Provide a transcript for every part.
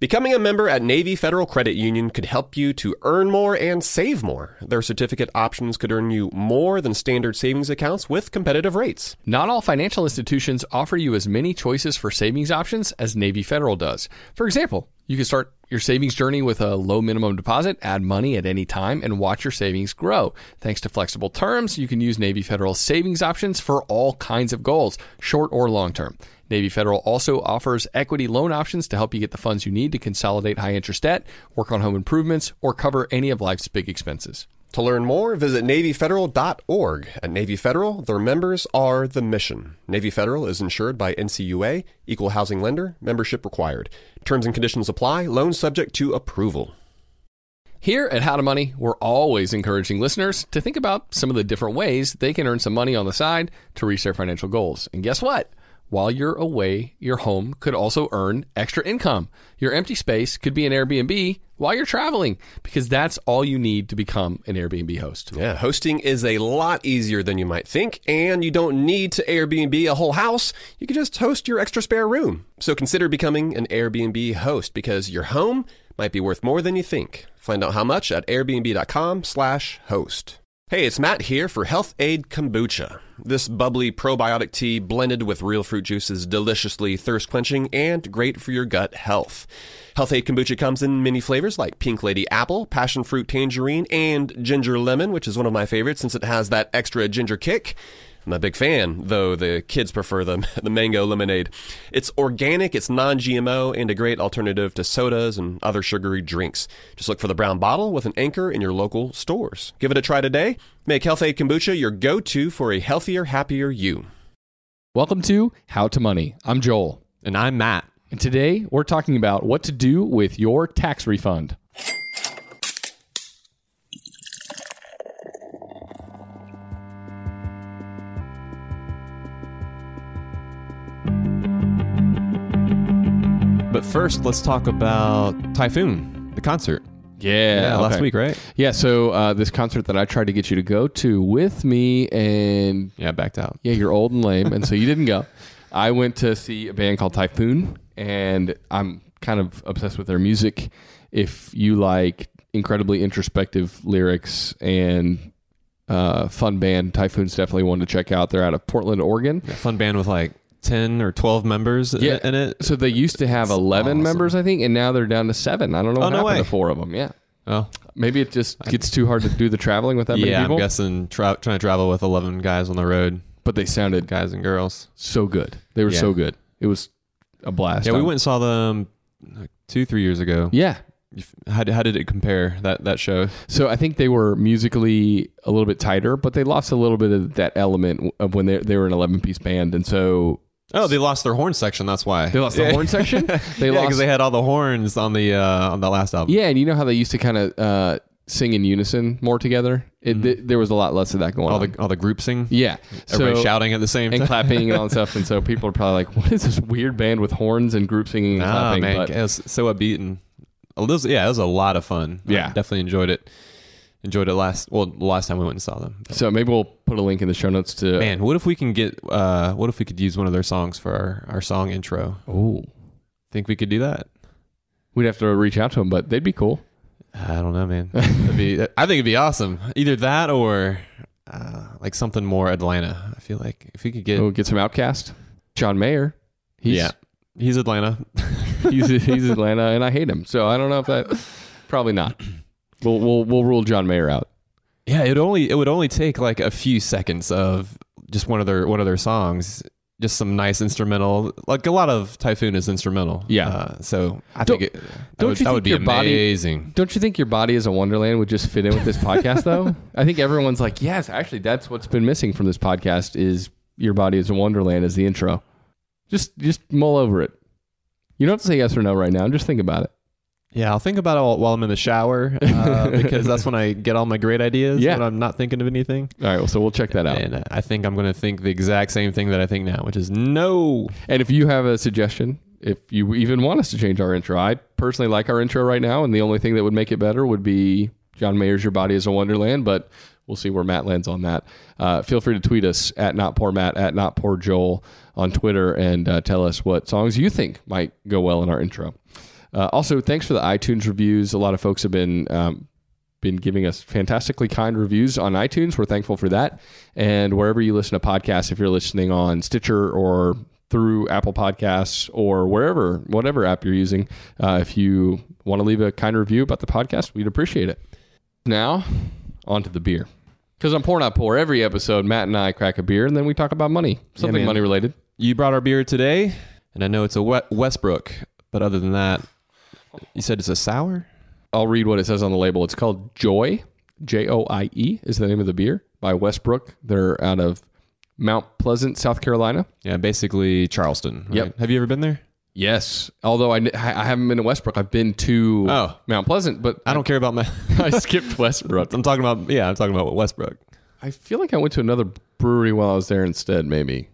Becoming a member at Navy Federal Credit Union could help you to earn more and save more. Their certificate options could earn you more than standard savings accounts with competitive rates. Not all financial institutions offer you as many choices for savings options as Navy Federal does. For example, you can start your savings journey with a low minimum deposit, add money at any time, and watch your savings grow. Thanks to flexible terms, you can use Navy Federal savings options for all kinds of goals, short or long term. Navy Federal also offers equity loan options to help you get the funds you need to consolidate high interest debt, work on home improvements, or cover any of life's big expenses. To learn more, visit NavyFederal.org. At Navy Federal, their members are the mission. Navy Federal is insured by NCUA, equal housing lender, membership required. Terms and conditions apply, loans subject to approval. Here at How to Money, we're always encouraging listeners to think about some of the different ways they can earn some money on the side to reach their financial goals. And guess what? While you're away, your home could also earn extra income. Your empty space could be an Airbnb while you're traveling because that's all you need to become an Airbnb host. Yeah, hosting is a lot easier than you might think, and you don't need to Airbnb a whole house. You can just host your extra spare room. So consider becoming an Airbnb host because your home might be worth more than you think. Find out how much at airbnb.com/host. Hey, it's Matt here for Health-Ade Kombucha. This bubbly probiotic tea blended with real fruit juice is deliciously thirst quenching and great for your gut health. Health-Ade Kombucha comes in many flavors like Pink Lady Apple, Passion Fruit Tangerine, and Ginger Lemon, which is one of my favorites since it has that extra ginger kick. I'm a big fan, though the kids prefer the, the mango lemonade. It's organic, it's non GMO, and a great alternative to sodas and other sugary drinks. Just look for the brown bottle with an anchor in your local stores. Give it a try today. Make Health-Ade Kombucha your go to for a healthier, happier you. Welcome to How to Money. I'm Joel. And I'm Matt. And today we're talking about what to do with your tax refund. But first, let's talk about Typhoon, the concert. Yeah, last okay. week, right? Yeah, so uh, this concert that I tried to get you to go to with me, and Yeah, backed out. yeah, you're old and lame, and so you didn't go. I went to see a band called Typhoon, and I'm kind of obsessed with their music. If you like incredibly introspective lyrics and uh, fun band, Typhoon's definitely one to check out. They're out of Portland, Oregon. A fun band with like 10 or 12 members Yeah. in it. So they used to have 11 awesome. members, I think, and now they're down to seven. I don't know Oh, what no happened way. to four of them. Yeah. Oh, Maybe it just gets too hard to do the traveling with that many yeah, people. I'm guessing tra- trying to travel with 11 guys on the road, But they sounded guys and girls. so good. They were Yeah. so good. It was a blast. Yeah, we went and saw them like two, three years ago. Yeah. How did, how did it compare, that, that show? So I think they were musically a little bit tighter, but they lost a little bit of that element of when they they were an 11 piece band, and so Oh, they lost their horn section. That's why. they lost the horn section. They yeah, lost. because they had all the horns on the uh, on the last album. yeah, and you know how they used to kind of uh, sing in unison more together. It, th- there was a lot less of that going Mm-hmm. All on. the all the group sing. yeah, Everybody So- shouting at the same time. and time. clapping and all that stuff, and so people are probably like, "What is this weird band with horns and group singing and Ah, clapping?" man, But it was so upbeat and yeah, it was a lot of fun. I Yeah. definitely enjoyed it. Enjoyed it last well, the last time we went and saw them. so maybe we'll put a link in the show notes to. Man, what if we can get? uh What if we could use one of their songs for our, our song intro? oh, Think we could do that? we'd have to reach out to them, but they'd be cool. I don't know, man. Be, I think it'd be awesome. Either that or uh, like something more Atlanta. I feel like if we could get, We'll get some OutKast. John Mayer. He's, yeah, he's Atlanta. he's he's Atlanta, and I hate him. So I don't know if that. Probably not. We'll we'll we'll rule John Mayer out. Yeah, it only it would only take like a few seconds of just one of their one of their songs, just some nice instrumental. Like a lot of Typhoon is instrumental. Yeah. uh, so I Don't- think it, that don't would, you that think would be your body- amazing. Don't you think your body as a wonderland would just fit in with this podcast though? I think everyone's like, yes, actually, that's what's been missing from this podcast is your body is a wonderland as the intro. Just just mull over it. You don't have to say yes or no right now. Just think about it. Yeah, I'll think about it while I'm in the shower uh, because that's when I get all my great ideas Yeah. when I'm not thinking of anything. All right, well, so we'll check that out. And I think I'm going to think the exact same thing that I think now, which is no. And if you have a suggestion, if you even want us to change our intro, I personally like our intro right now, and the only thing that would make it better would be John Mayer's "Your Body Is a Wonderland," but we'll see where Matt lands on that. Uh, feel free to tweet us at not poor Matt at not poor Joel on Twitter and uh, tell us what songs you think might go well in our intro. Uh, also, thanks for the iTunes reviews. A lot of folks have been um, been giving us fantastically kind reviews on iTunes. We're thankful for that. And wherever you listen to podcasts, if you're listening on Stitcher or through Apple Podcasts or wherever, whatever app you're using, uh, if you want to leave a kind review about the podcast, we'd appreciate it. Now, on to the beer. Because I'm pouring Not Pour, every episode, Matt and I crack a beer and then we talk about money, something man. money related. You brought our beer today, and I know it's a Westbrook, but other than that, you said it's a sour? I'll read what it says on the label. It's called Joy, J O I E is the name of the beer by Westbrook. They're out of Mount Pleasant, South Carolina. Yeah, basically Charleston. right? Yep. Have you ever been there? Yes. Although I, I haven't been to Westbrook. I've been to Oh. Mount Pleasant, but I don't care about my. I skipped Westbrook. I'm talking about yeah. I'm talking about Westbrook. I feel like I went to another brewery while I was there instead, maybe.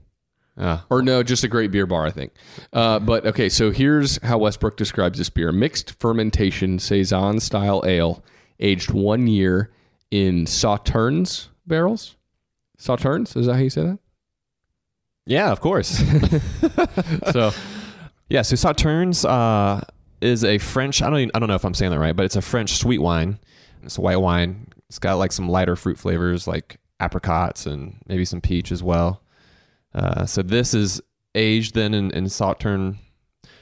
Ah, Or no, just a great beer bar, I think. Uh, but okay, so here's how Westbrook describes this beer: mixed fermentation saison style ale, aged one year in sauternes barrels. Sauternes is that how you say that? yeah, of course. So yeah, so Sauternes uh, is a French. I don't. Even, I don't know if I'm saying that right, but it's a French sweet wine. It's a white wine. It's got like some lighter fruit flavors, like apricots and maybe some peach as well. Uh, so this is aged then in, in Sauterne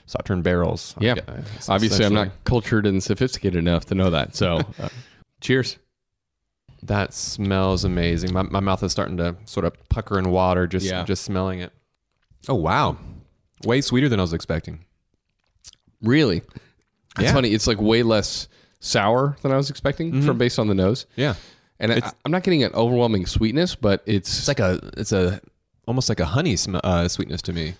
Sauterne barrels. Yeah. I obviously, I'm not cultured and sophisticated enough to know that. So, uh, cheers. That smells amazing. My, my mouth is starting to sort of pucker in water just Yeah. just smelling it. Oh wow, way sweeter than I was expecting. Really? It's Yeah. funny. It's like way less sour than I was expecting from based on the nose. Yeah, And I, I'm not getting an overwhelming sweetness, but it's, it's like a it's a almost like a honey sm- uh, sweetness to me.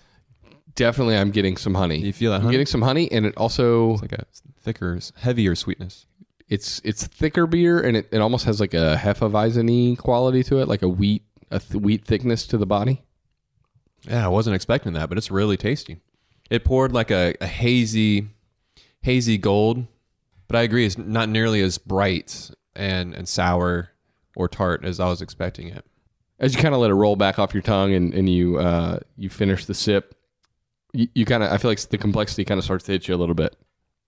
definitely I'm getting some honey. You feel that I'm honey? getting some honey, and it also It's like a thicker, heavier sweetness. it's it's thicker beer, and it, it almost has like a hefeweizen quality to it, like a wheat a th- wheat thickness to the body. Yeah, I wasn't expecting that, but it's really tasty. It poured like a, a hazy, hazy gold, but I agree, it's not nearly as bright and and sour or tart as I was expecting it. As you kind of let it roll back off your tongue, and and you uh you finish the sip, you, you kind of I feel like the complexity kind of starts to hit you a little bit.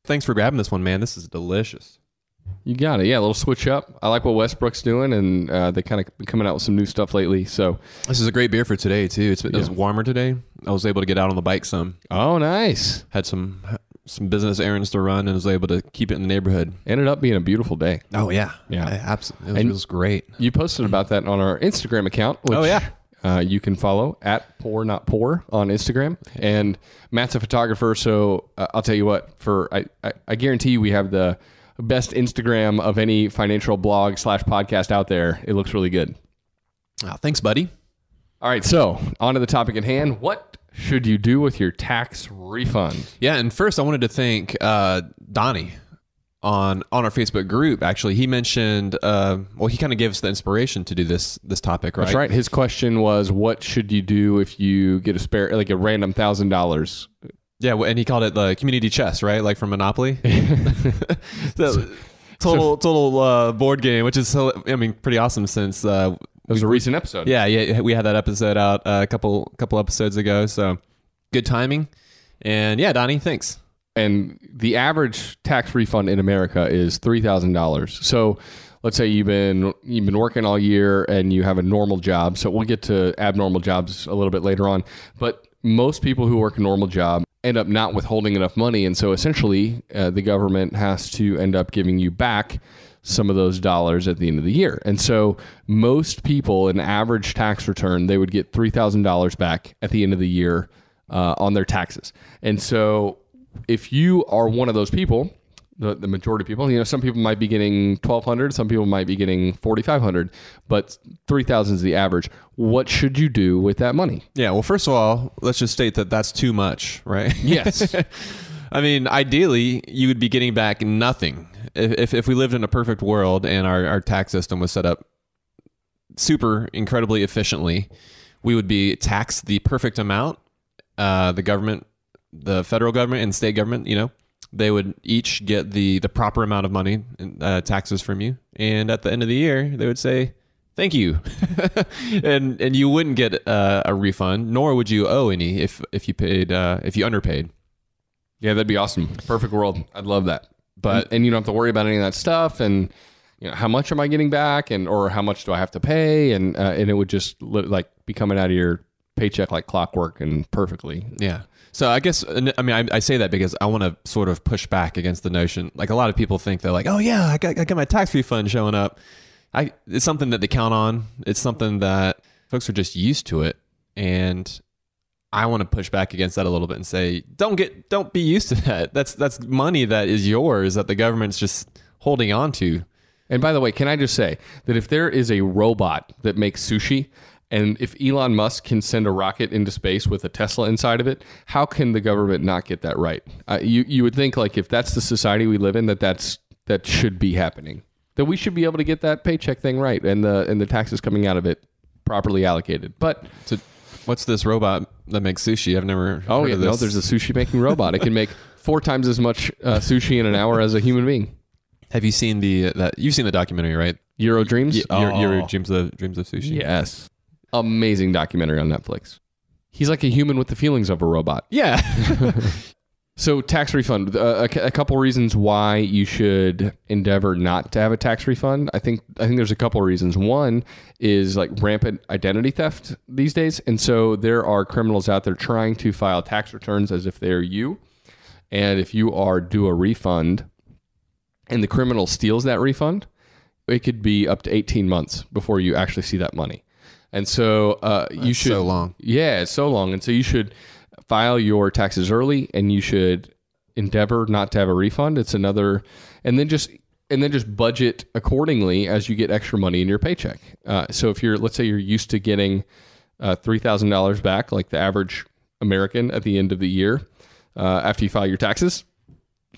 Thanks for grabbing this one, man. This is delicious. You got it. Yeah, a little switch up. I like what Westbrook's doing, and uh, they kind of been coming out with some new stuff lately. So, This is a great beer for today too. It's, it was warmer today. I was able to get out on the bike some. oh, nice. Had some some business errands to run and was able to keep it in the neighborhood. Ended up being a beautiful day. Oh yeah, Yeah. absolutely. It was, And- it was great. You posted about that on our Instagram account. Which, Oh, yeah. Uh, you can follow at poor not poor on Instagram. And Matt's a photographer, so uh, I'll tell you what. For I, I, I guarantee you, we have the best Instagram of any financial blog slash podcast out there. It looks really good. Oh, thanks, buddy. All right, so on to the topic at hand. What should you do with your tax refund? Yeah, and first I wanted to thank uh, Donnie on on our Facebook group. Actually, he mentioned uh, well, he kind of gave us the inspiration to do this this topic, right? That's right. His question was, "What should you do if you get a spare, like a random thousand dollars?" Yeah, and he called it the community chest, right? Like from Monopoly. so, total total uh, board game, which is I mean pretty awesome since uh, It was a recent episode. yeah yeah we had that episode out uh, a couple couple episodes ago. So good timing, and yeah, Donnie, thanks. and the average tax refund in America is three thousand dollars. So let's say you've been you've been working all year and you have a normal job. So we'll get to abnormal jobs a little bit later on. But most people who work a normal job end up not withholding enough money, and so essentially uh, the government has to end up giving you back some of those dollars at the end of the year. And so most people, an average tax return, they would get three thousand dollars back at the end of the year uh, on their taxes. And so if you are one of those people, the, the majority of people, you know, some people might be getting 1200, some people might be getting 4500, but 3000 is the average. What should you do with that money? Yeah, well, first of all, let's just state that that's too much, right? Yes. I mean, ideally, you would be getting back nothing. If, if, we lived in a perfect world and our, our tax system was set up super incredibly efficiently, we would be taxed the perfect amount. Uh, the government, the federal government and state government, you know, they would each get the, the proper amount of money, uh, taxes from you. And at the end of the year, they would say, thank you. and, and you wouldn't get uh, a refund, nor would you owe any if, if you paid, uh, if you underpaid. Yeah, that'd be awesome. Perfect world. I'd love that. But- and, you don't have to worry about any of that stuff and you know how much am I getting back and or how much do I have to pay and uh, and it would just li- like be coming out of your paycheck like clockwork and perfectly. Yeah. So I guess I mean I, I say that because I want to sort of push back against the notion. Like a lot of people think they're like, oh yeah, I got, I got my tax refund showing up. I it's something that they count on. It's something that folks are just used to it, and I want to push back against that a little bit and say, don't get don't be used to that. That's that's money that is yours that the government's just holding on to. And by the way, can I just say that if there is a robot that makes sushi, and if Elon Musk can send a rocket into space with a Tesla inside of it, how can the government not get that right? Uh, you you would think like if that's the society we live in, that that's that should be happening. That we should be able to get that paycheck thing right and the and the taxes coming out of it properly allocated. But So what's this robot that makes sushi? I've never. oh yeah, no, there's a sushi making robot. It can make four times as much uh, sushi in an hour as a human being. Have you seen the that you've seen the documentary, right? Jiro Dreams. Your, your Oh. dreams of dreams of sushi. Yes. Amazing documentary on Netflix. He's like a human with the feelings of a robot. Yeah. So, tax refund. Uh, a, a couple reasons why you should endeavor not to have a tax refund. I think I think there's a couple reasons. One is like rampant identity theft these days, and so there are criminals out there trying to file tax returns as if they're you. And if you are due a refund, and the criminal steals that refund, it could be up to 18 months before you actually see that money. And so uh, you should so long. Yeah, it's so long, and so you should file your taxes early, and you should endeavor not to have a refund. It's another, and then just and then just budget accordingly as you get extra money in your paycheck. Uh, so if you're, let's say, you're used to getting uh, three thousand dollars back, like the average American at the end of the year, uh, after you file your taxes,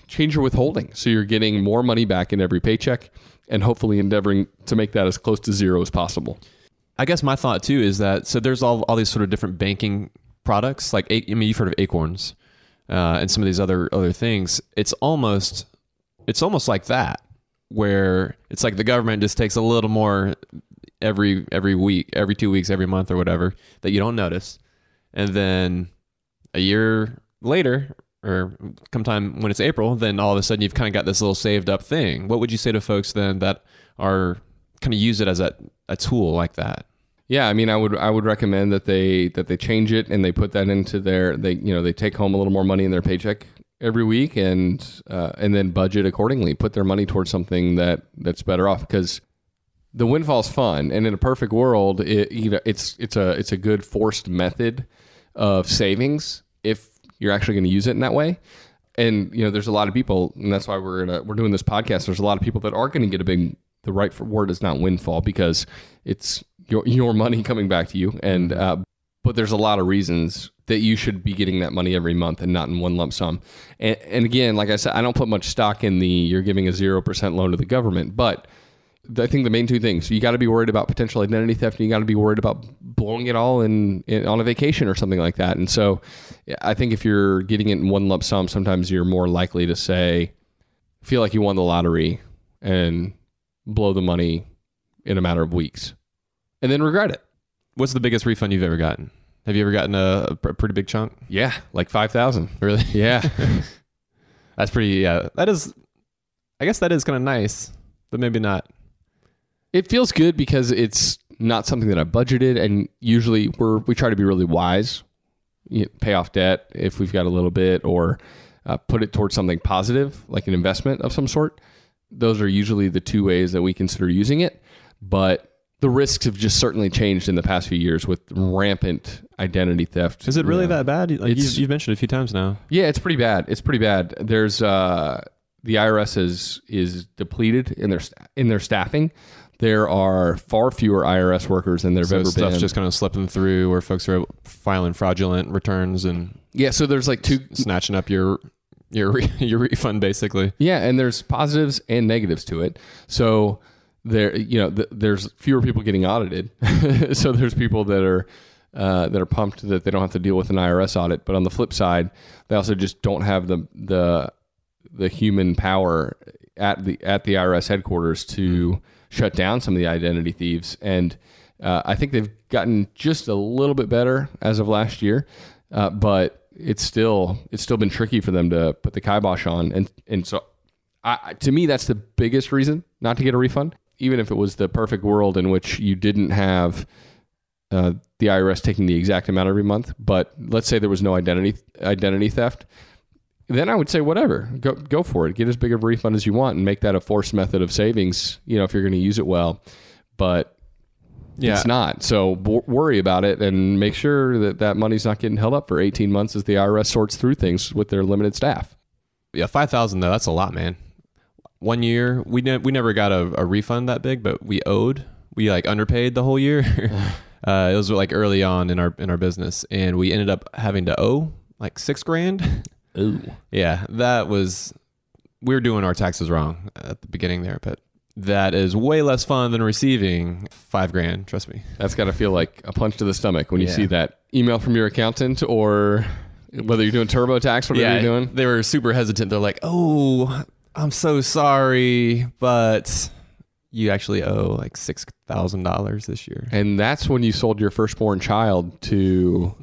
change your withholding so you're getting more money back in every paycheck, and hopefully endeavoring to make that as close to zero as possible. I guess my thought too is that so there's all all these sort of different banking products like I mean you've heard of Acorns uh, and some of these other other things. It's almost it's almost like that where it's like the government just takes a little more every every week, every two weeks, every month or whatever that you don't notice, and then a year later or sometime when it's April, then all of a sudden you've kind of got this little saved up thing. What would you say to folks then that are kind of use it as a, a tool like that? Yeah, I mean, I would I would recommend that they that they change it and they put that into their they you know they take home a little more money in their paycheck every week and uh, and then budget accordingly. Put their money towards something that that's better off because the windfall's fun and in a perfect world it you know it's it's a it's a good forced method of savings if you're actually going to use it in that way. And you know, there's a lot of people, and that's why we're gonna, we're doing this podcast. There's a lot of people that are going to get a big. The right word is not windfall because it's your your money coming back to you, and uh, but there's a lot of reasons that you should be getting that money every month and not in one lump sum. And, and again, like I said, I don't put much stock in the you're giving a zero percent loan to the government, but I think the main two things you got to be worried about potential identity theft, and you got to be worried about blowing it all in, in on a vacation or something like that. And so, I think if you're getting it in one lump sum, sometimes you're more likely to say, feel like you won the lottery and blow the money in a matter of weeks, and then regret it. What's the biggest refund you've ever gotten? Have you ever gotten a, a pretty big chunk? Yeah, like five thousand. Really? Yeah, That's pretty. Yeah, that is. I guess that is kind of nice, but maybe not. it feels good because it's not something that I budgeted, and usually we're we try to be really wise, you know, pay off debt if we've got a little bit, or uh, put it towards something positive like an investment of some sort. Those are usually the two ways that we consider using it, but the risks have just certainly changed in the past few years with rampant identity theft. Is it really that bad? Like you, It's- you've mentioned it a few times now. Yeah, it's pretty bad. It's pretty bad. There's uh, the IRS is is depleted in their in their staffing. There are far fewer IRS workers than there've So ever stuff's been. just kind of slipping through, where folks are filing fraudulent returns and yeah, so there's like two. snatching up your your re- your refund basically. Yeah, and there's positives and negatives to it. So there, you know, th- there's fewer people getting audited. so there's people that are uh, that are pumped that they don't have to deal with an IRS audit. But on the flip side, they also just don't have the the the human power at the at the IRS headquarters to shut down some of the identity thieves. And uh, I think they've gotten just a little bit better as of last year, uh, but it's still it's still been tricky for them to put the kibosh on. And and so, I, to me, that's the biggest reason not to get a refund. Even if it was the perfect world in which you didn't have uh, the IRS taking the exact amount every month, but let's say there was no identity identity theft, then I would say whatever, go go for it. Get as big of a refund as you want, and make that a forced method of savings. You know, if you're going to use it well, but Yeah. it's not. So w- worry about it and make sure that that money's not getting held up for 18 months as the IRS sorts through things with their limited staff. Yeah, five thousand though. That's a lot, man. One year we ne- we never got a, a refund that big, but we owed. We like underpaid the whole year. uh, it was like early on in our in our business, and we ended up having to owe like six grand. Ooh. yeah, that was we were doing our taxes wrong at the beginning there, but that is way less fun than receiving five grand. Trust me. That's got to feel like a punch to the stomach when you Yeah. see that email from your accountant or whether you're doing TurboTax, whatever you're doing. They were super hesitant. They're like, "Oh, I'm so sorry, but you actually owe like six thousand dollars this year." And that's when you sold your firstborn child to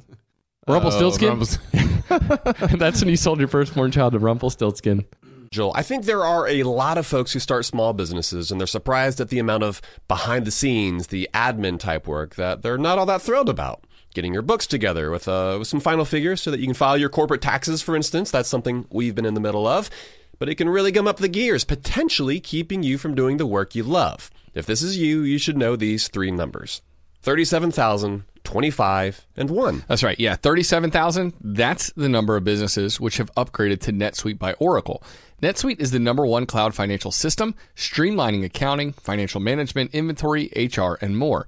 Rumpelstiltskin. Oh, Rumpels- that's when you sold your firstborn child to Rumpelstiltskin. Joel, I think there are a lot of folks who start small businesses and they're surprised at the amount of behind the scenes, the admin type work that they're not all that thrilled about. Getting your books together with, uh, with some final figures so that you can file your corporate taxes, for instance. That's something we've been in the middle of. But it can really gum up the gears, potentially keeping you from doing the work you love. If this is you, you should know these three numbers 37,000, 25, and 1. That's right. Yeah, 37,000. That's the number of businesses which have upgraded to NetSuite by Oracle. NetSuite is the number one cloud financial system, streamlining accounting, financial management, inventory, HR, and more.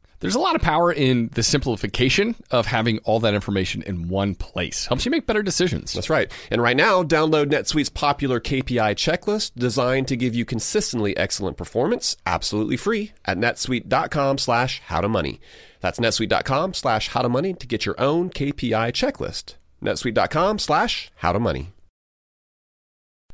There's a lot of power in the simplification of having all that information in one place. Helps you make better decisions. That's right. And right now, download NetSuite's popular KPI checklist designed to give you consistently excellent performance, absolutely free at netsuite.com slash howtomoney. That's netsuite.com slash howtomoney to get your own KPI checklist. netsuite.com slash howtomoney.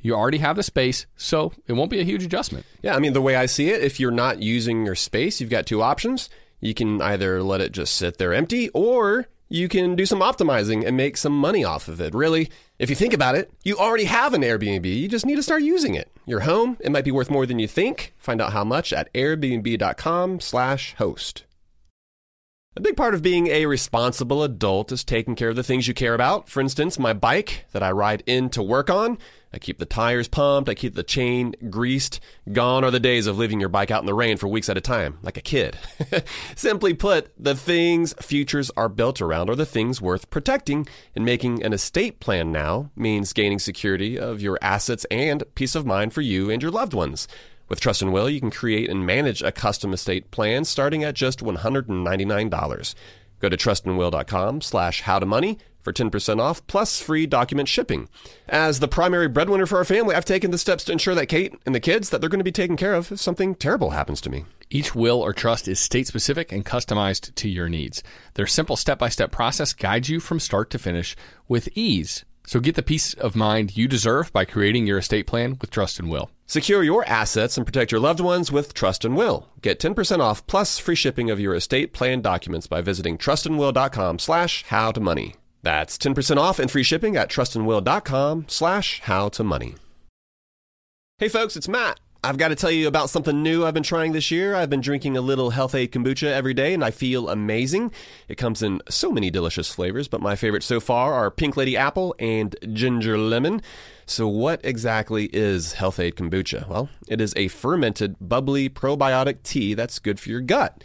You already have the space, so it won't be a huge adjustment. Yeah, I mean, the way I see it, if you're not using your space, you've got two options. You can either let it just sit there empty, or you can do some optimizing and make some money off of it. Really, if you think about it, you already have an Airbnb. You just need to start using it. Your home, it might be worth more than you think. Find out how much at Airbnb.com/slash/host. A big part of being a responsible adult is taking care of the things you care about. For instance, my bike that I ride in to work on. I keep the tires pumped, I keep the chain greased. Gone are the days of leaving your bike out in the rain for weeks at a time, like a kid. Simply put, the things futures are built around are the things worth protecting, and making an estate plan now means gaining security of your assets and peace of mind for you and your loved ones. With Trust and Will, you can create and manage a custom estate plan starting at just $199. Go to trustandwill.com slash howtomoney for 10% off plus free document shipping. As the primary breadwinner for our family, I've taken the steps to ensure that Kate and the kids that they're going to be taken care of if something terrible happens to me. Each will or trust is state specific and customized to your needs. Their simple step by step process guides you from start to finish with ease. So get the peace of mind you deserve by creating your estate plan with Trust and Will. Secure your assets and protect your loved ones with Trust and Will. Get 10% off plus free shipping of your estate plan documents by visiting trustandwill.com slash how to money. That's 10% off and free shipping at trustandwill.com slash how to money. Hey folks, it's Matt. I've got to tell you about something new I've been trying this year. I've been drinking a little Health-Ade kombucha every day and I feel amazing. It comes in so many delicious flavors, but my favorites so far are Pink Lady Apple and Ginger Lemon. So, what exactly is Health-Ade kombucha? Well, it is a fermented, bubbly probiotic tea that's good for your gut.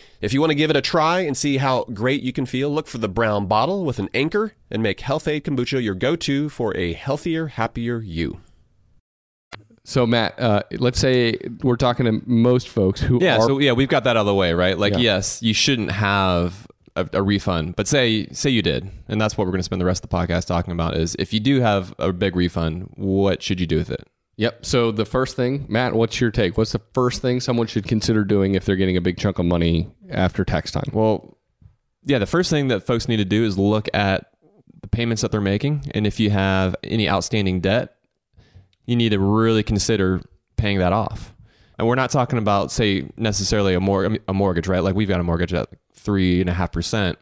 If you want to give it a try and see how great you can feel, look for the brown bottle with an anchor and make Health-Ade Kombucha your go to for a healthier, happier you. So Matt, uh, let's say we're talking to most folks who Yeah, are so yeah, we've got that out of the way, right? Like, Yeah. yes, you shouldn't have a, a refund, but say say you did, and that's what we're going to spend the rest of the podcast talking about. Is if you do have a big refund, what should you do with it? Yep. So the first thing, Matt, what's your take? What's the first thing someone should consider doing if they're getting a big chunk of money after tax time? Well, yeah, the first thing that folks need to do is look at the payments that they're making, and if you have any outstanding debt, you need to really consider paying that off. And we're not talking about, say, necessarily a, mor- a mortgage, right? Like we've got a mortgage at three and a half percent.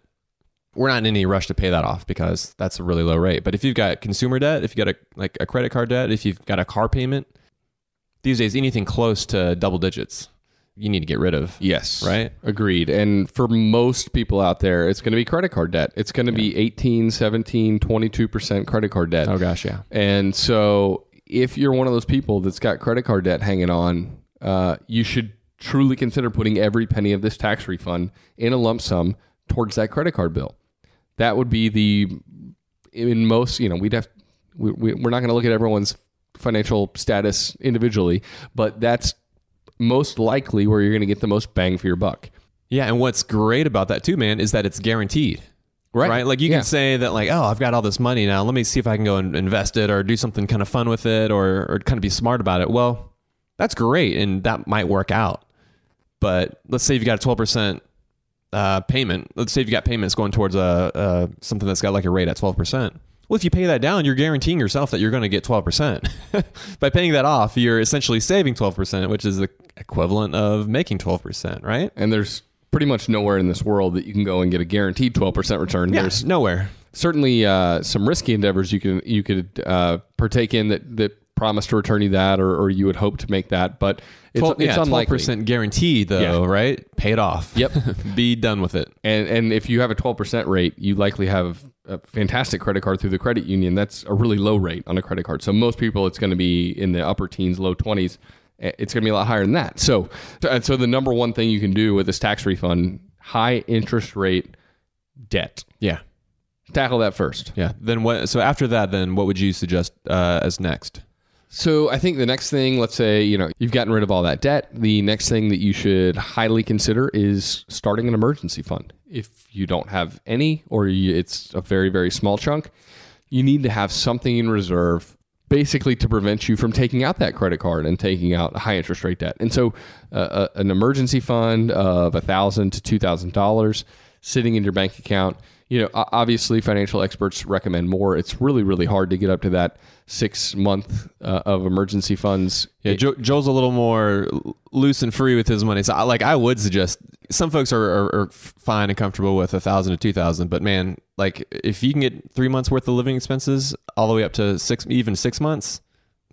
We're not in any rush to pay that off because that's a really low rate. But if you've got consumer debt, if you've got a like a credit card debt, if you've got a car payment, these days anything close to double digits, you need to get rid of. Yes. Right? Agreed. And for most people out there, it's going to be credit card debt. It's going to be 18, 17, 22% credit card debt. Oh gosh, yeah. And so if you're one of those people that's got credit card debt hanging on, uh, you should truly consider putting every penny of this tax refund in a lump sum towards that credit card bill. That would be the, in most, you know, we'd have, we, we, we're not going to look at everyone's financial status individually, but that's most likely where you're going to get the most bang for your buck. Yeah, and what's great about that too, man, is that it's guaranteed. Right. Like you Yeah. can say that like, oh, I've got all this money now. Let me see if I can go and invest it or do something kind of fun with it or or kind of be smart about it. Well, that's great and that might work out. But let's say you've got a 12% uh, payment. Let's say you've got payments going towards a, a something that's got like a rate at 12%. Well, if you pay that down, you're guaranteeing yourself that you're going to get 12%. By paying that off, you're essentially saving 12%, which is the equivalent of making 12%, right? And there's pretty much nowhere in this world that you can go and get a guaranteed 12% return. Yeah, There's nowhere. certainly uh, some risky endeavors you can you could uh, partake in that that promise to return you that, or, or you would hope to make that. But it's, 12, it's yeah, unlikely. 12% guaranteed though, Yeah. right? Pay it off. Yep. Be done with it. And and if you have a 12% rate, you likely have a fantastic credit card through the credit union. That's a really low rate on a credit card. So most people, it's going to be in the upper teens, low 20s. Eh, It's going to be a lot higher than that. So so the number one thing you can do with this tax refund, high interest rate debt. Yeah. Tackle that first. Yeah. Then what so after that then what would you suggest uh, as next? So I think the next thing, let's say, you know, you've gotten rid of all that debt. The next thing that you should highly consider is starting an emergency fund. If you don't have any, or it's a very, very small chunk, you need to have something in reserve basically to prevent you from taking out that credit card and taking out high interest rate debt. And so uh, a- an emergency fund of 1,000 to $2,000 sitting in your bank account. You know, obviously, financial experts recommend more. It's really, really hard to get up to that six month uh, of emergency funds. Yeah, Joe, a little more loose and free with his money. So, I, like, I would suggest some folks are, are, are fine and comfortable with a thousand to two thousand, but man, like, if you can get three months worth of living expenses all the way up to six, even six months,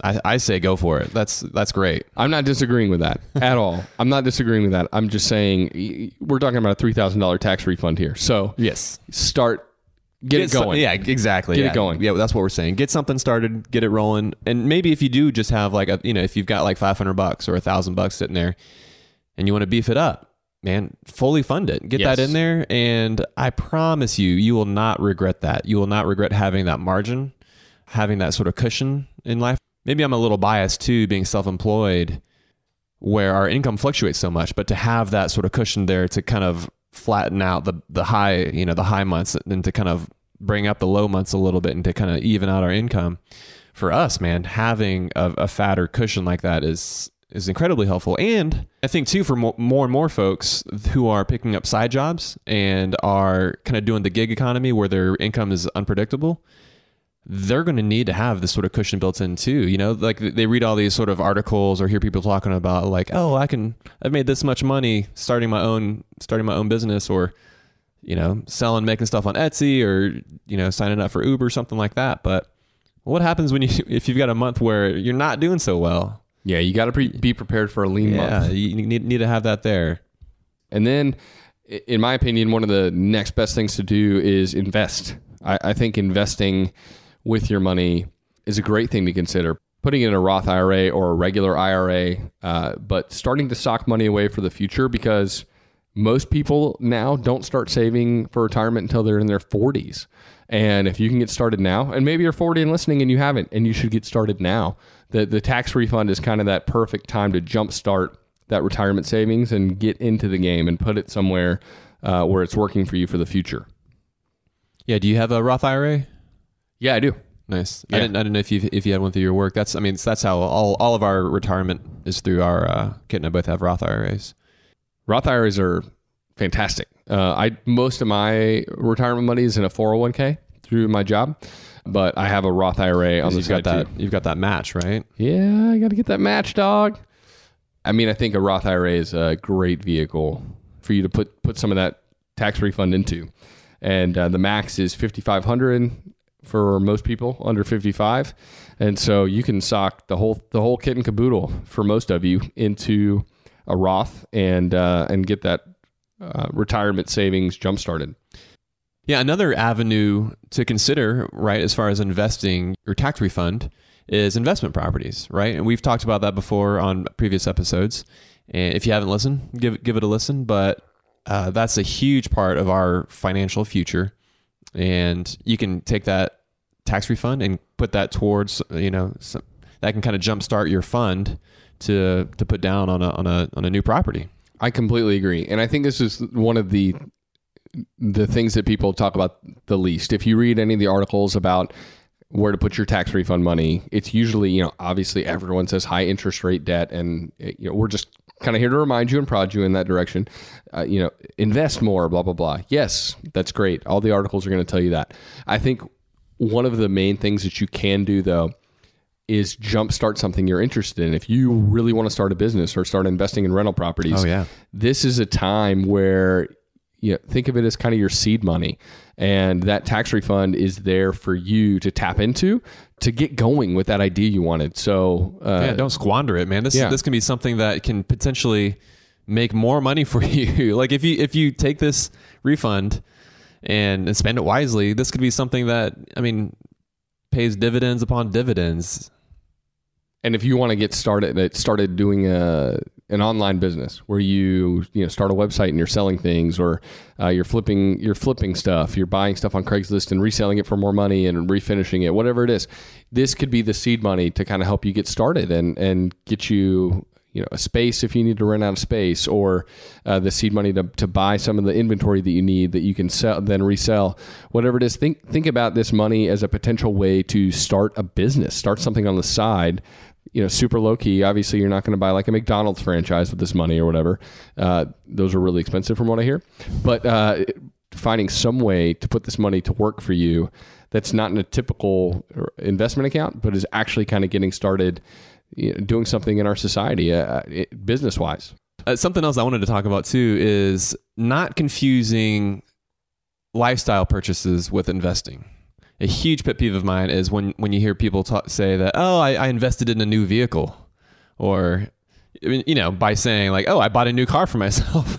I, I say go for it. That's that's great. I'm not disagreeing with that at all. I'm not disagreeing with that. I'm just saying we're talking about a three thousand dollar tax refund here. So Yes, start get, it some- going. yeah, exactly. Get it going. Yeah, that's what we're saying. Get something started, get it rolling, and maybe if you do just have like a, you know, if you've got like five hundred bucks or a thousand bucks sitting there, and you want to beef it up, man, fully fund it. Get Yes. that in there, and I promise you, you will not regret that. You will not regret having that margin, having that sort of cushion in life. Maybe I'm a little biased too, being self-employed. where our income fluctuates so much, but to have that sort of cushion there to kind of flatten out the the high, you know, the high months and to kind of bring up the low months a little bit and to kind of even out our income. For us, man, having a, a fatter cushion like that is is incredibly helpful. And I think too for more, more and more folks who are picking up side jobs and are kind of doing the gig economy where their income is unpredictable, they're going to need to have this sort of cushion built in too. You know, like they read all these sort of articles or hear people talking about like, oh, I can, I've made this much money starting my own, starting my own business or, you know, selling, making stuff on Etsy or, you know, signing up for Uber, something like that. But what happens when you, if you've got a month where you're not doing so well? Yeah, you got to pre- be prepared for a lean Yeah, month. you need, need to have that there. And then, in my opinion, one of the next best things to do is invest. I, I think investing with your money is a great thing to consider. Putting it in a Roth IRA or a regular IRA, uh, but starting to sock money away for the future because most people now don't start saving for retirement until they're in their 40s. And if you can get started now, and maybe you're 40 and listening and you haven't, and you should get started now. The, the tax refund is kind of that perfect time to jumpstart that retirement savings and get into the game and put it somewhere uh, where it's working for you for the future. Yeah. Do you have a Roth IRA? Yeah, I do. Nice. Yeah. I didn't. I didn't know if you if you had one through your work. That's. I mean, that's how all all of our retirement is through our. Uh, Kit and I both have Roth IRAs. Roth IRAs are fantastic. Uh, I most of my retirement money is in a 401k through my job, but I have a Roth IRA on the You've got that. too. You've got that match, right? Yeah, I got to get that match, dog. I mean, I think a Roth IRA is a great vehicle for you to put put some of that tax refund into, and uh, the max is fifty five hundred for most people under fifty five, and so you can sock the whole the whole kit and caboodle for most of you into a Roth and uh, and get that uh, retirement savings jump started. Yeah, another avenue to consider, right, as far as investing your tax refund is investment properties, right? And we've talked about that before on previous episodes. And if you haven't listened, give give it a listen. But uh, that's a huge part of our financial future, and you can take that tax refund and put that towards, you know, some, that can kind of jumpstart your fund to to put down on a on a on a new property. I completely agree, and I think this is one of the the things that people talk about the least. If you read any of the articles about where to put your tax refund money, it's usually you know obviously everyone says high interest rate debt, and eh, you know we're just kind of here to remind you and prod you in that direction. Uh, you know, invest more, blah blah blah. Yes, that's great. All the articles are going to tell you that. I think one of the main things that you can do though is jumpstart something you're interested in. If you really want to start a business or start investing in rental properties, Oh, yeah. this is a time where you know, think of it as kind of your seed money, and that tax refund is there for you to tap into to get going with that idea you wanted. So, uh, yeah, don't squander it, man. This yeah. this can be something that can potentially make more money for you. like if you if you take this refund and, and spend it wisely, this could be something that I mean pays dividends upon dividends. And if you want to get started, it started doing a an online business where you you know start a website and you're selling things, or uh, you're flipping you're flipping stuff, you're buying stuff on Craigslist and reselling it for more money and refinishing it, whatever it is. This could be the seed money to kind of help you get started and and get you you know a space if you need to rent out a space, or uh, the seed money to, to buy some of the inventory that you need that you can sell then resell, whatever it is. Think think about this money as a potential way to start a business, start something on the side you know, super low key. Obviously, you're not going to buy like a McDonald's franchise with this money or whatever. Uh, those are really expensive from what I hear. But uh, finding some way to put this money to work for you that's not in a typical investment account, but is actually kind of getting started you know, doing something in our society, uh, business wise. Uh, something else I wanted to talk about too is not confusing lifestyle purchases with investing. A huge pet peeve of mine is when, when you hear people talk, say that, oh, I, I invested in a new vehicle, or you know, by saying like, oh, I bought a new car for myself,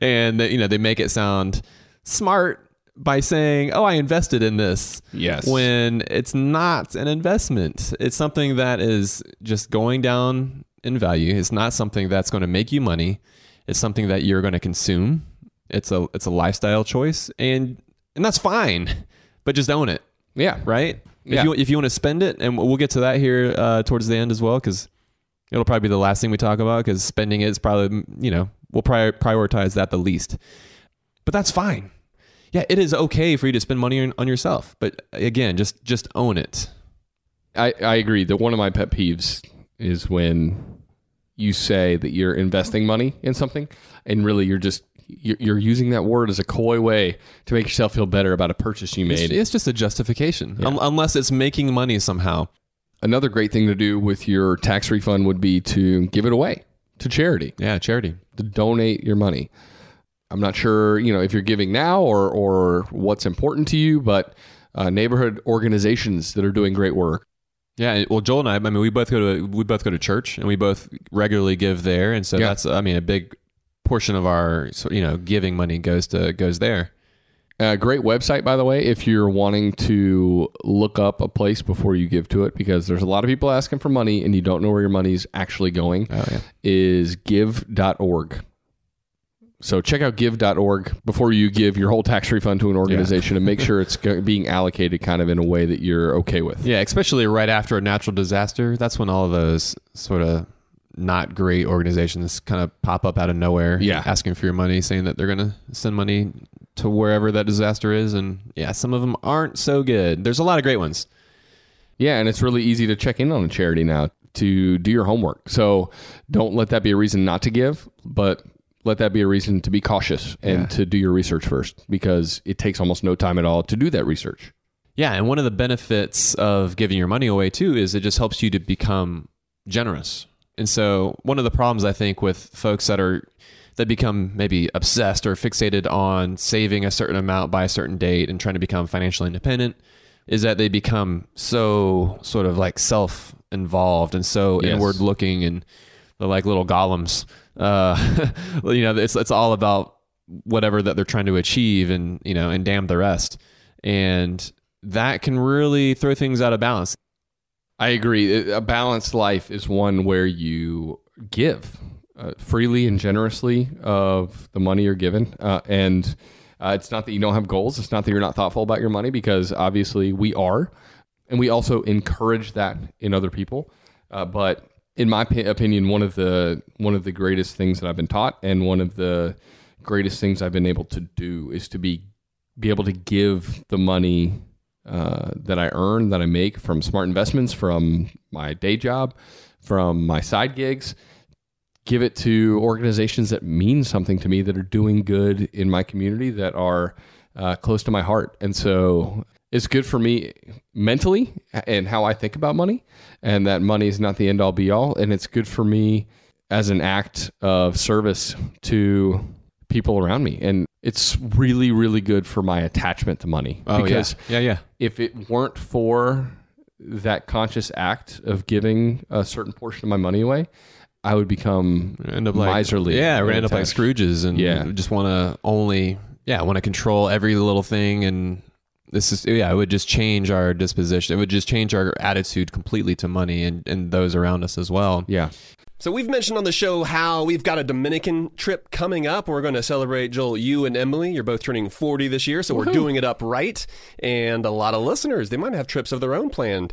and you know, they make it sound smart by saying, oh, I invested in this. Yes. When it's not an investment, it's something that is just going down in value. It's not something that's going to make you money. It's something that you're going to consume. It's a it's a lifestyle choice, and and that's fine, but just own it, Yeah. right? Yeah. If you if you want to spend it, and we'll get to that here uh, towards the end as well, because It'll probably be the last thing we talk about because spending it is probably, you know, we'll prior- prioritize that the least. But that's fine. Yeah, it is okay for you to spend money on, on yourself. But again, just just own it. I, I agree that one of my pet peeves is when you say that you're investing money in something and really you're just you're, using that word as a coy way to make yourself feel better about a purchase you made. it's just a justification, un- unless it's making money somehow. Another great thing to do with your tax refund would be to give it away to charity, Yeah, charity. to donate your money. I'm not sure, you know, if you're giving now or or what's important to you, but uh, neighborhood organizations that are doing great work. Yeah, well, Joel and I, I mean, we both go to we both go to church, and we both regularly give there, and so Yeah. that's, I mean, a big portion of our, you know, giving money goes to goes there. Uh, great website, by the way, if you're wanting to look up a place before you give to it, because there's a lot of people asking for money and you don't know where your money's actually going, Oh yeah, is give.org. So check out give.org before you give your whole tax refund to an organization and make sure it's being allocated kind of in a way that you're okay with. yeah, especially right after a natural disaster. That's when all of those sort of not great organizations kind of pop up out of nowhere, Yeah. asking for your money, saying that they're going to send money to wherever that disaster is, and yeah, some of them aren't so good. There's a lot of great ones. Yeah, and it's really easy to check in on a charity now to do your homework. So don't let that be a reason not to give, but let that be a reason to be cautious and Yeah. to do your research first because it takes almost no time at all to do that research. Yeah, and one of the benefits of giving your money away too is it just helps you to become generous. And so one of the problems I think with folks that are that become maybe obsessed or fixated on saving a certain amount by a certain date and trying to become financially independent is that they become so sort of like self-involved and so Yes. inward looking and they're like little golems. Uh, you know, it's it's all about whatever that they're trying to achieve and you know and damn the rest and that can really throw things out of balance I agree. A balanced life is one where you give uh, freely and generously of the money you're given. Uh, and uh, it's not that you don't have goals. It's not that you're not thoughtful about your money because obviously we are. And we also encourage that in other people. Uh, but in my pi- opinion, one of the one of the greatest things that I've been taught and one of the greatest things I've been able to do is to be be able to give the money uh, that I earn, that I make from smart investments, from my day job, from my side gigs, give it to organizations that mean something to me, that are doing good in my community, that are uh, close to my heart. And so it's good for me mentally and how I think about money, and that money is not the end all be all. And it's good for me as an act of service to people around me. And it's really, really good for my attachment to money. Oh, because yeah yeah if it weren't for that conscious act of giving a certain portion of my money away, I would become end up like miserly. yeah we're end up like scrooges and Yeah. just want to only yeah want to control every little thing and this is yeah it would just change our disposition it would just change our attitude completely to money and, and those around us as well Yeah. So we've mentioned on the show how we've got a Dominican trip coming up. We're going to celebrate Joel, you and Emily. You're both turning 40 this year, so we're doing it up right. And a lot of listeners, they might have trips of their own planned.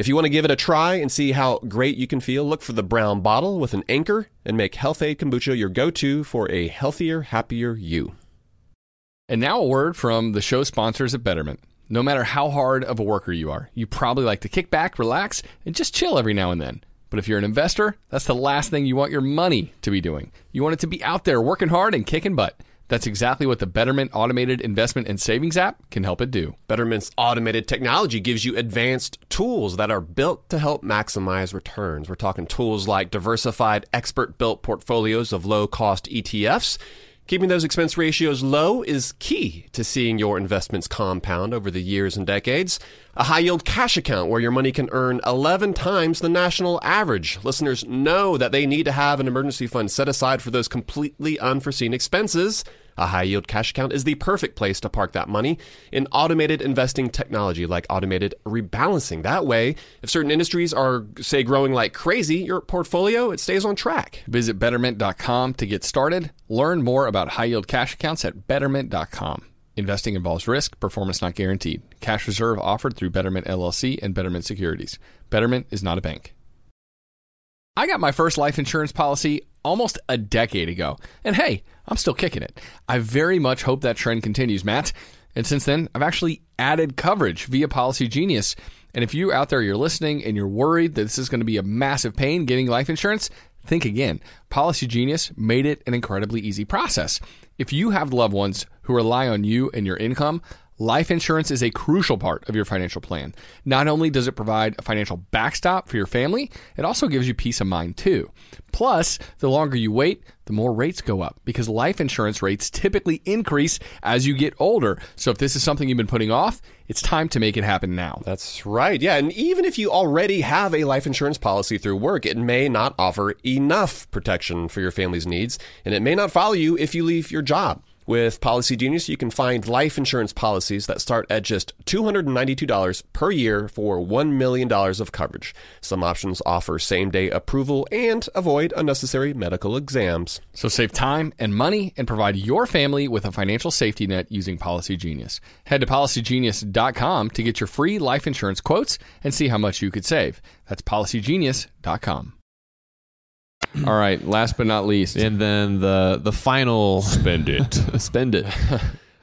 If you want to give it a try and see how great you can feel, look for the brown bottle with an anchor and make Health-Ade Kombucha your go to for a healthier, happier you. And now a word from the show sponsors at Betterment. No matter how hard of a worker you are, you probably like to kick back, relax, and just chill every now and then. But if you're an investor, that's the last thing you want your money to be doing. You want it to be out there working hard and kicking butt. That's exactly what the Betterment Automated Investment and Savings app can help it do. Betterment's automated technology gives you advanced tools that are built to help maximize returns. We're talking tools like diversified, expert built portfolios of low cost ETFs. Keeping those expense ratios low is key to seeing your investments compound over the years and decades. A high yield cash account where your money can earn 11 times the national average. Listeners know that they need to have an emergency fund set aside for those completely unforeseen expenses. A high yield cash account is the perfect place to park that money in automated investing technology like automated rebalancing. That way, if certain industries are, say, growing like crazy, your portfolio, it stays on track. Visit betterment.com to get started. Learn more about high yield cash accounts at betterment.com. Investing involves risk, performance not guaranteed. Cash reserve offered through Betterment LLC and Betterment Securities. Betterment is not a bank. I got my first life insurance policy almost a decade ago. And hey, I'm still kicking it. I very much hope that trend continues, Matt. And since then, I've actually added coverage via Policygenius. And if you out there you're listening and you're worried that this is going to be a massive pain getting life insurance, think again. Policygenius made it an incredibly easy process. If you have loved ones who rely on you and your income, Life insurance is a crucial part of your financial plan. Not only does it provide a financial backstop for your family, it also gives you peace of mind too. Plus, the longer you wait, the more rates go up because life insurance rates typically increase as you get older. So if this is something you've been putting off, it's time to make it happen now. That's right. Yeah. And even if you already have a life insurance policy through work, it may not offer enough protection for your family's needs, and it may not follow you if you leave your job. With Policygenius, you can find life insurance policies that start at just $292 per year for $1 million of coverage. Some options offer same day approval and avoid unnecessary medical exams. So save time and money and provide your family with a financial safety net using Policygenius. Head to policygenius.com to get your free life insurance quotes and see how much you could save. That's policygenius.com. All right, last but not least, And then the the final spend it. spend it.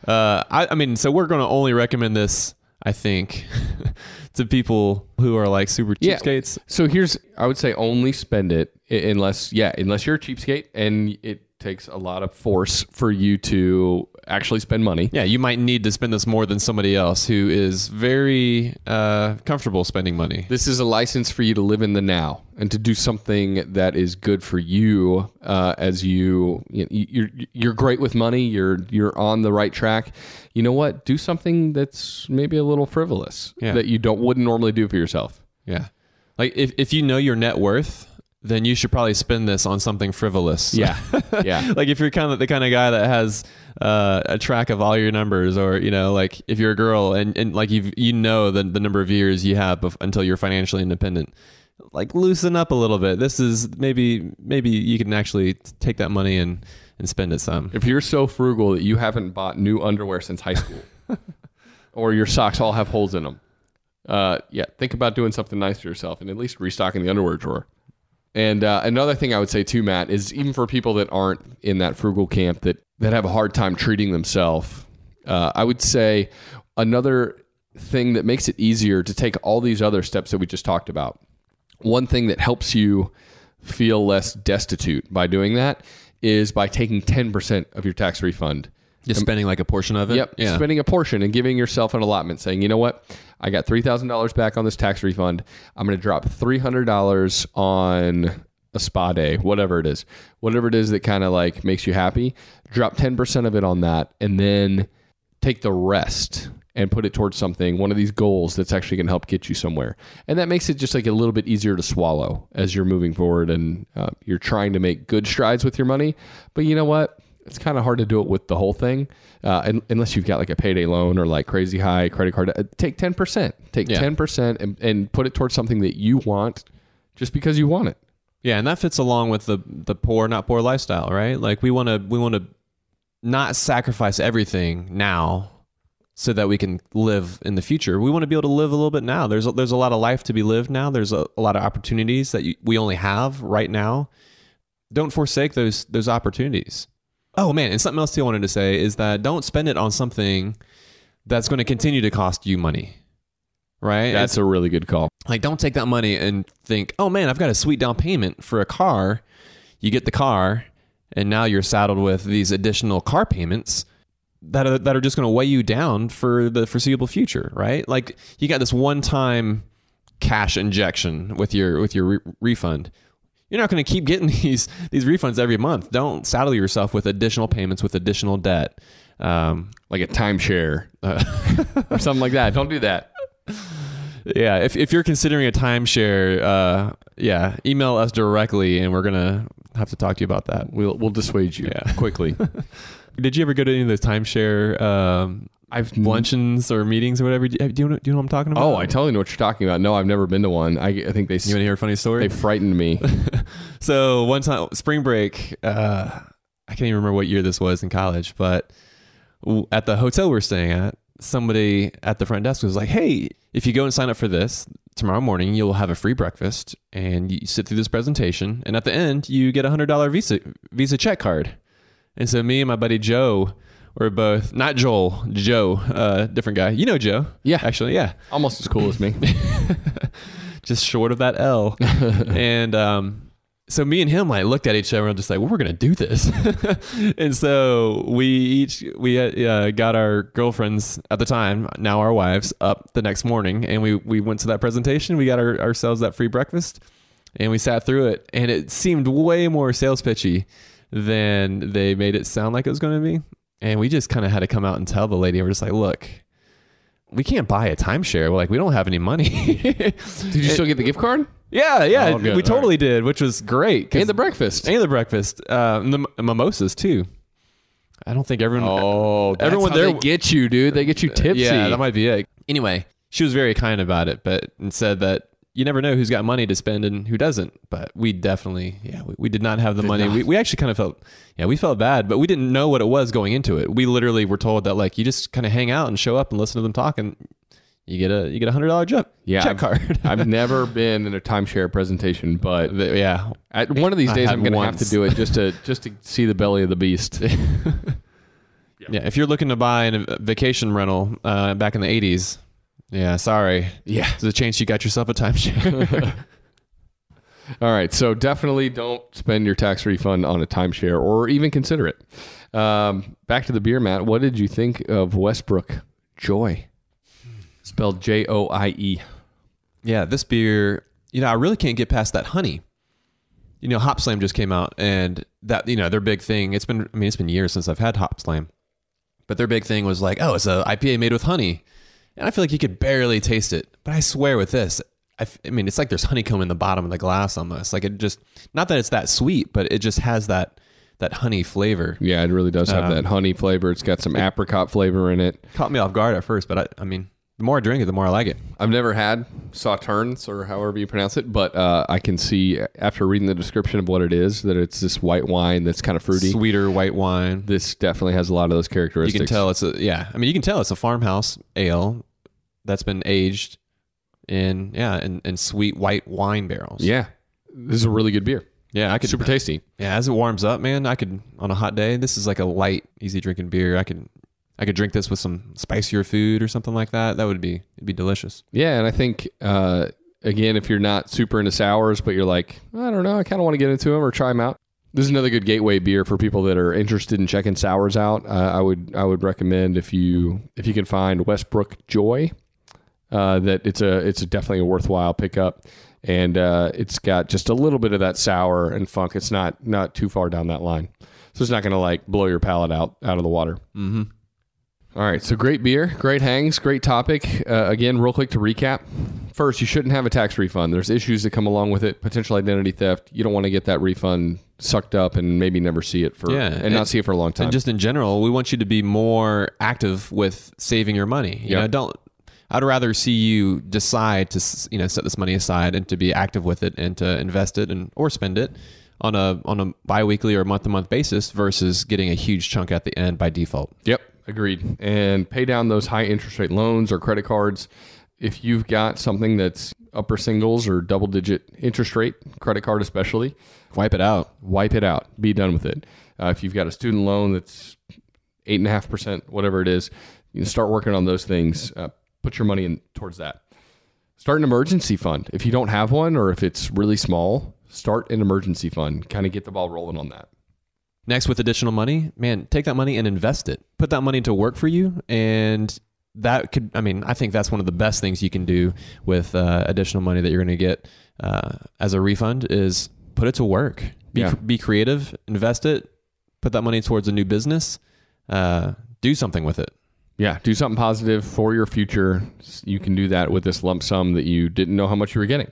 Uh, I, I mean, so we're going to only recommend this, I think, to people who are like super Yeah. cheapskates. So here's, I would say, only spend it i- unless, yeah, unless you're a cheapskate and it takes a lot of force for you to actually spend money. Yeah, you might need to spend this more than somebody else who is very uh, comfortable spending money. This is a license for you to live in the now and to do something that is good for you uh, as you, you you're you're great with money. You're you're on the right track. You know what? Do something that's maybe a little frivolous Yeah. that you don't wouldn't normally do for yourself. Yeah, like if if you know your net worth, then you should probably spend this on something frivolous. Yeah, yeah. like if you're kind of the kind of guy that has uh, a track of all your numbers, or you know, like if you're a girl and, and like you you know the the number of years you have bef- until you're financially independent, like loosen up a little bit. This is maybe maybe you can actually take that money and and spend it some. If you're so frugal that you haven't bought new underwear since high school, or your socks all have holes in them, uh, yeah, think about doing something nice for yourself and at least restocking the underwear drawer. And uh, another thing I would say too, Matt, is even for people that aren't in that frugal camp that that have a hard time treating themselves, uh, I would say another thing that makes it easier to take all these other steps that we just talked about. One thing that helps you feel less destitute by doing that is by taking 10% of your tax refund Just spending like a portion of it. Yep. Yeah. Spending a portion and giving yourself an allotment, saying, you know what, I got three thousand dollars back on this tax refund. I'm going to drop three hundred dollars on a spa day, whatever it is, whatever it is that kind of like makes you happy. Drop ten percent of it on that, and then take the rest and put it towards something, one of these goals that's actually going to help get you somewhere. And that makes it just like a little bit easier to swallow as you're moving forward and uh, you're trying to make good strides with your money. But you know what? It's kind of hard to do it with the whole thing, uh, un- unless you've got like a payday loan or like crazy high credit card. Uh, take ten percent, take Yeah. ten percent, and, and put it towards something that you want, just because you want it. Yeah, and that fits along with the the poor not poor lifestyle, right? Like we want to we want to not sacrifice everything now so that we can live in the future. We want to be able to live a little bit now. There's a, there's a lot of life to be lived now. There's a, a lot of opportunities that you, we only have right now. Don't forsake those those opportunities. Oh man, and something else too I wanted to say is that don't spend it on something that's going to continue to cost you money. Right? That's a really good call. Like, don't take that money and think, oh man, I've got a sweet down payment for a car. You get the car, and now you're saddled with these additional car payments that are, that are just going to weigh you down for the foreseeable future, right? Like, you got this one time cash injection with your with your re- refund. You're not going to keep getting these these refunds every month. Don't saddle yourself with additional payments with additional debt. Um, Like a timeshare or something like that. Don't do that. Yeah, if if you're considering a timeshare, uh, yeah, email us directly, and we're gonna have to talk to you about that. We'll we'll dissuade you Yeah. quickly. Did you ever go to any of those timeshare um, I've luncheons or meetings or whatever? Do you, do you know, do you know what I'm talking about? Oh, I totally know what you're talking about. No, I've never been to one. I, I think they You want to hear a funny story? they frightened me. so one time, spring break, uh, I can't even remember what year this was in college, but at the hotel we're staying at, somebody at the front desk was like, "Hey, if you go and sign up for this tomorrow morning, you'll have a free breakfast, and you sit through this presentation, and at the end, you get a hundred dollar Visa Visa check card." And so me and my buddy Joe were both not Joel, Joe, uh, different guy. You know Joe? Yeah. actually, yeah Almost as cool as me. just short of that L. and um, so me and him like looked at each other and just like, well, we're gonna do this. and so we each we uh, got our girlfriends at the time, now our wives, up the next morning, and we we went to that presentation. We got our, ourselves that free breakfast, and we sat through it, and it seemed way more sales pitchy than they made it sound like it was going to be. And we just kind of had to come out and tell the lady, we're just like, look. We can't buy a timeshare. We're like, we don't have any money. Did you still get the gift card Yeah, yeah, Oh, we All totally did, which was great. and the breakfast? and the breakfast, uh, and the mimosas too. I don't think everyone. Oh, that's everyone there they get you, dude. They get you tipsy. Yeah, that might be it. Anyway, she was very kind about it, but and said that you never know who's got money to spend and who doesn't. But we definitely, yeah, we, we did not have the money. We, we actually kind of felt, yeah, we felt bad, but we didn't know what it was going into it. We literally were told that like you just kind of hang out and show up and listen to them talk, and you get a you get a hundred dollar check yeah, check I've- card. I've never been in a timeshare presentation, but The- yeah, at one of these days, I'm going to have to do it just to just to see the belly of the beast. Yeah, if you're looking to buy a vacation rental uh, back in the 80s, yeah, sorry. yeah. There's a chance you got yourself a timeshare. All right, so definitely don't spend your tax refund on a timeshare or even consider it. Um, back to the beer, Matt. What did you think of Westbrook Joie? Spelled J O I E. yeah, this beer, you know, I really can't get past that honey. You know, Hopslam just came out, and that, you know, their big thing, it's been, I mean, it's been years since I've had Hopslam, but their big thing was like, oh, it's a IPA made with honey. And I feel like you could barely taste it. But I swear with this, I, f- I mean, it's like there's honeycomb in the bottom of the glass almost. Like it just, not that it's that sweet, but it just has that, that honey flavor. Yeah, it really does have Um, that honey flavor. It's got some apricot flavor in it. Caught me off guard at first, but I, I mean, the more I drink it, the more I like it. I've never had sauternes or however you pronounce it, but uh, I can see after reading the description of what it is that it's this white wine that's kind of fruity. Sweeter white wine. This definitely has a lot of those characteristics. You can tell it's a yeah. I mean, you can tell it's a farmhouse ale that's been aged in yeah in, in sweet white wine barrels. Yeah, this is a really good beer. yeah. I could Super tasty. yeah. As it warms up, man, I could on a hot day. This is like a light, easy drinking beer. I could I could drink this with some spicier food or something like that. That would be it'd be delicious. Yeah, and I think uh, again, if you're not super into sours, but you're like, I don't know, I kind of want to get into them or try them out. This is another good gateway beer for people that are interested in checking sours out. Uh, I would I would recommend if you if you can find Westbrook Joie, uh, that it's a it's definitely a worthwhile pickup, and uh, it's got just a little bit of that sour and funk. It's not not too far down that line, so it's not going to like blow your palate out out of the water. Mm-hmm. All right, so great beer, great hangs, great topic. Uh, again, real quick to recap. First, you shouldn't have a tax refund. There's issues that come along with it, potential identity theft. You don't want to get that refund sucked up and maybe never see it for Yeah, and, and- not see it for a long time. And just in general, we want you to be more active with saving your money. You Yep. know, don't. I'd rather see you decide to you know set this money aside and to be active with it and to invest it and or spend it on a on a biweekly or month to month basis versus getting a huge chunk at the end by default. Yep, agreed. And pay down those high interest rate loans or credit cards. If you've got something that's upper singles or double digit interest rate, credit card especially, Wipe it out. wipe it out. Be done with it. Uh, if you've got a student loan that's eight and a half percent, whatever it is, you can start working on those things. Uh, put your money in towards that. Start an emergency fund. If you don't have one, or if it's really small, start an emergency fund. Kind of get the ball rolling on that. Next, with additional money, man, take that money and invest it. Put that money to work for you, and that could. I mean, I think that's one of the best things you can do with uh, additional money that you're going to get uh, as a refund is put it to work. Be, Yeah. be creative, invest it, put that money towards a new business, uh, do something with it. Yeah, do something positive for your future. You can do that with this lump sum that you didn't know how much you were getting.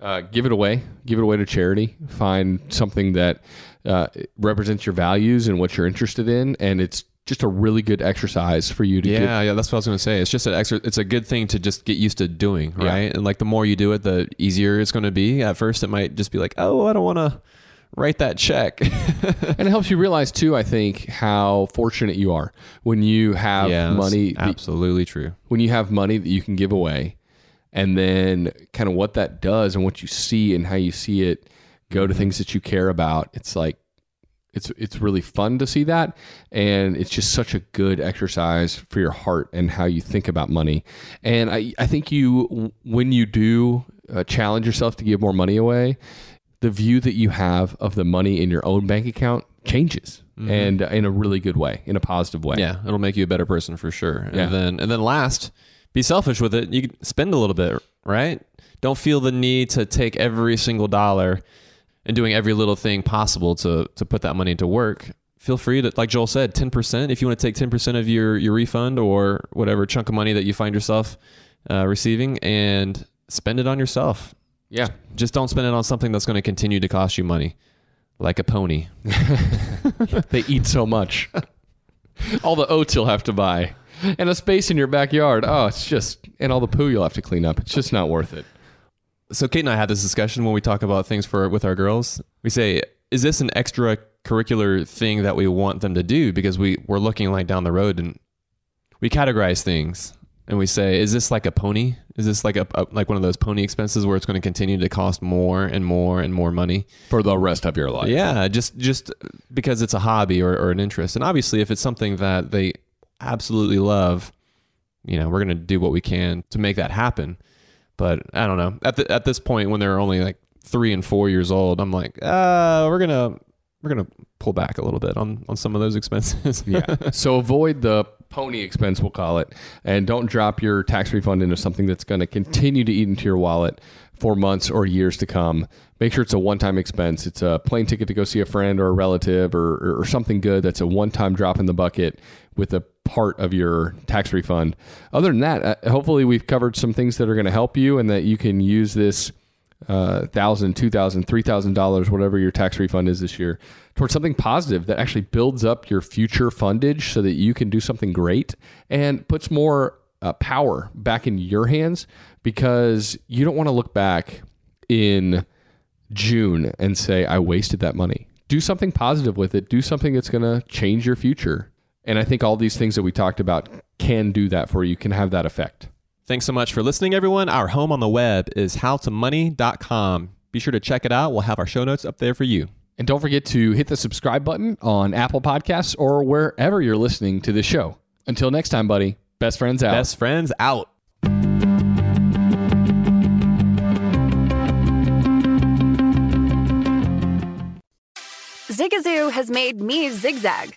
Uh, give it away. Give it away to charity. Find something that uh, represents your values and what you're interested in, and it's just a really good exercise for you to get. Yeah, yeah, that's what I was going to say. It's just an extra. It's a good thing to just get used to doing, Yeah. right? And like the more you do it, the easier it's going to be. At first, it might just be like, oh, I don't want to write that check. And it helps you realize too. I think how fortunate you are when you have money. absolutely true. when you have money that you can give away and then kind of what that does and what you see and how you see it go to things that you care about it's like it's it's really fun to see that and it's just such a good exercise for your heart and how you think about money and i i think you when you do uh, challenge yourself to give more money away the view that you have of the money in your own bank account changes and uh, in a really good way in a positive way Yeah, it'll make you a better person for sure. Yeah. And then and then last, be selfish with it. You can spend a little bit, right? Don't feel the need to take every single dollar and doing every little thing possible to to put that money to work. Feel free to, like Joel said, ten percent. If you want to take ten percent of your your refund or whatever chunk of money that you find yourself uh, receiving and spend it on yourself. Yeah Just don't spend it on something that's going to continue to cost you money, like a pony. They eat so much. all the oats you'll have to buy and a space in your backyard. Oh, it's just, and all the poo you'll have to clean up. It's just not worth it. so Kate and I had this discussion when we talk about things for with our girls. We say, is this an extracurricular thing that we want them to do? Because we we're looking like down the road and we categorize things and we say, is this like a pony? Is this like a, a like one of those pony expenses where it's going to continue to cost more and more and more money? For the rest of your life. Yeah, just just because it's a hobby or, or an interest, and obviously if it's something that they absolutely love, you know, we're gonna do what we can to make that happen. But I don't know. At the, at this point, when they're only like three and four years old, I'm like, uh, we're gonna we're gonna pull back a little bit on on some of those expenses. yeah. So avoid the pony expense, we'll call it, and don't drop your tax refund into something that's going to continue to eat into your wallet for months or years to come. Make sure it's a one-time expense. It's a plane ticket to go see a friend or a relative or, or, something good that's a one-time drop in the bucket with a part of your tax refund. Other than that, uh, hopefully we've covered some things that are going to help you and that you can use this uh, thousand, two thousand, three thousand dollars, whatever your tax refund is this year, towards something positive that actually builds up your future fundage, so that you can do something great and puts more uh, power back in your hands because you don't want to look back in June and say I wasted that money. Do something positive with it. Do something that's going to change your future. And I think all these things that we talked about can do that for you. Can have that effect. Thanks so much for listening, everyone. Our home on the web is howtomoney.com. Be sure to check it out. We'll have our show notes up there for you. And don't forget to hit the subscribe button on Apple Podcasts or wherever you're listening to this show. Until next time, buddy, best friends out. Best friends out. Zigazoo has made me zigzag.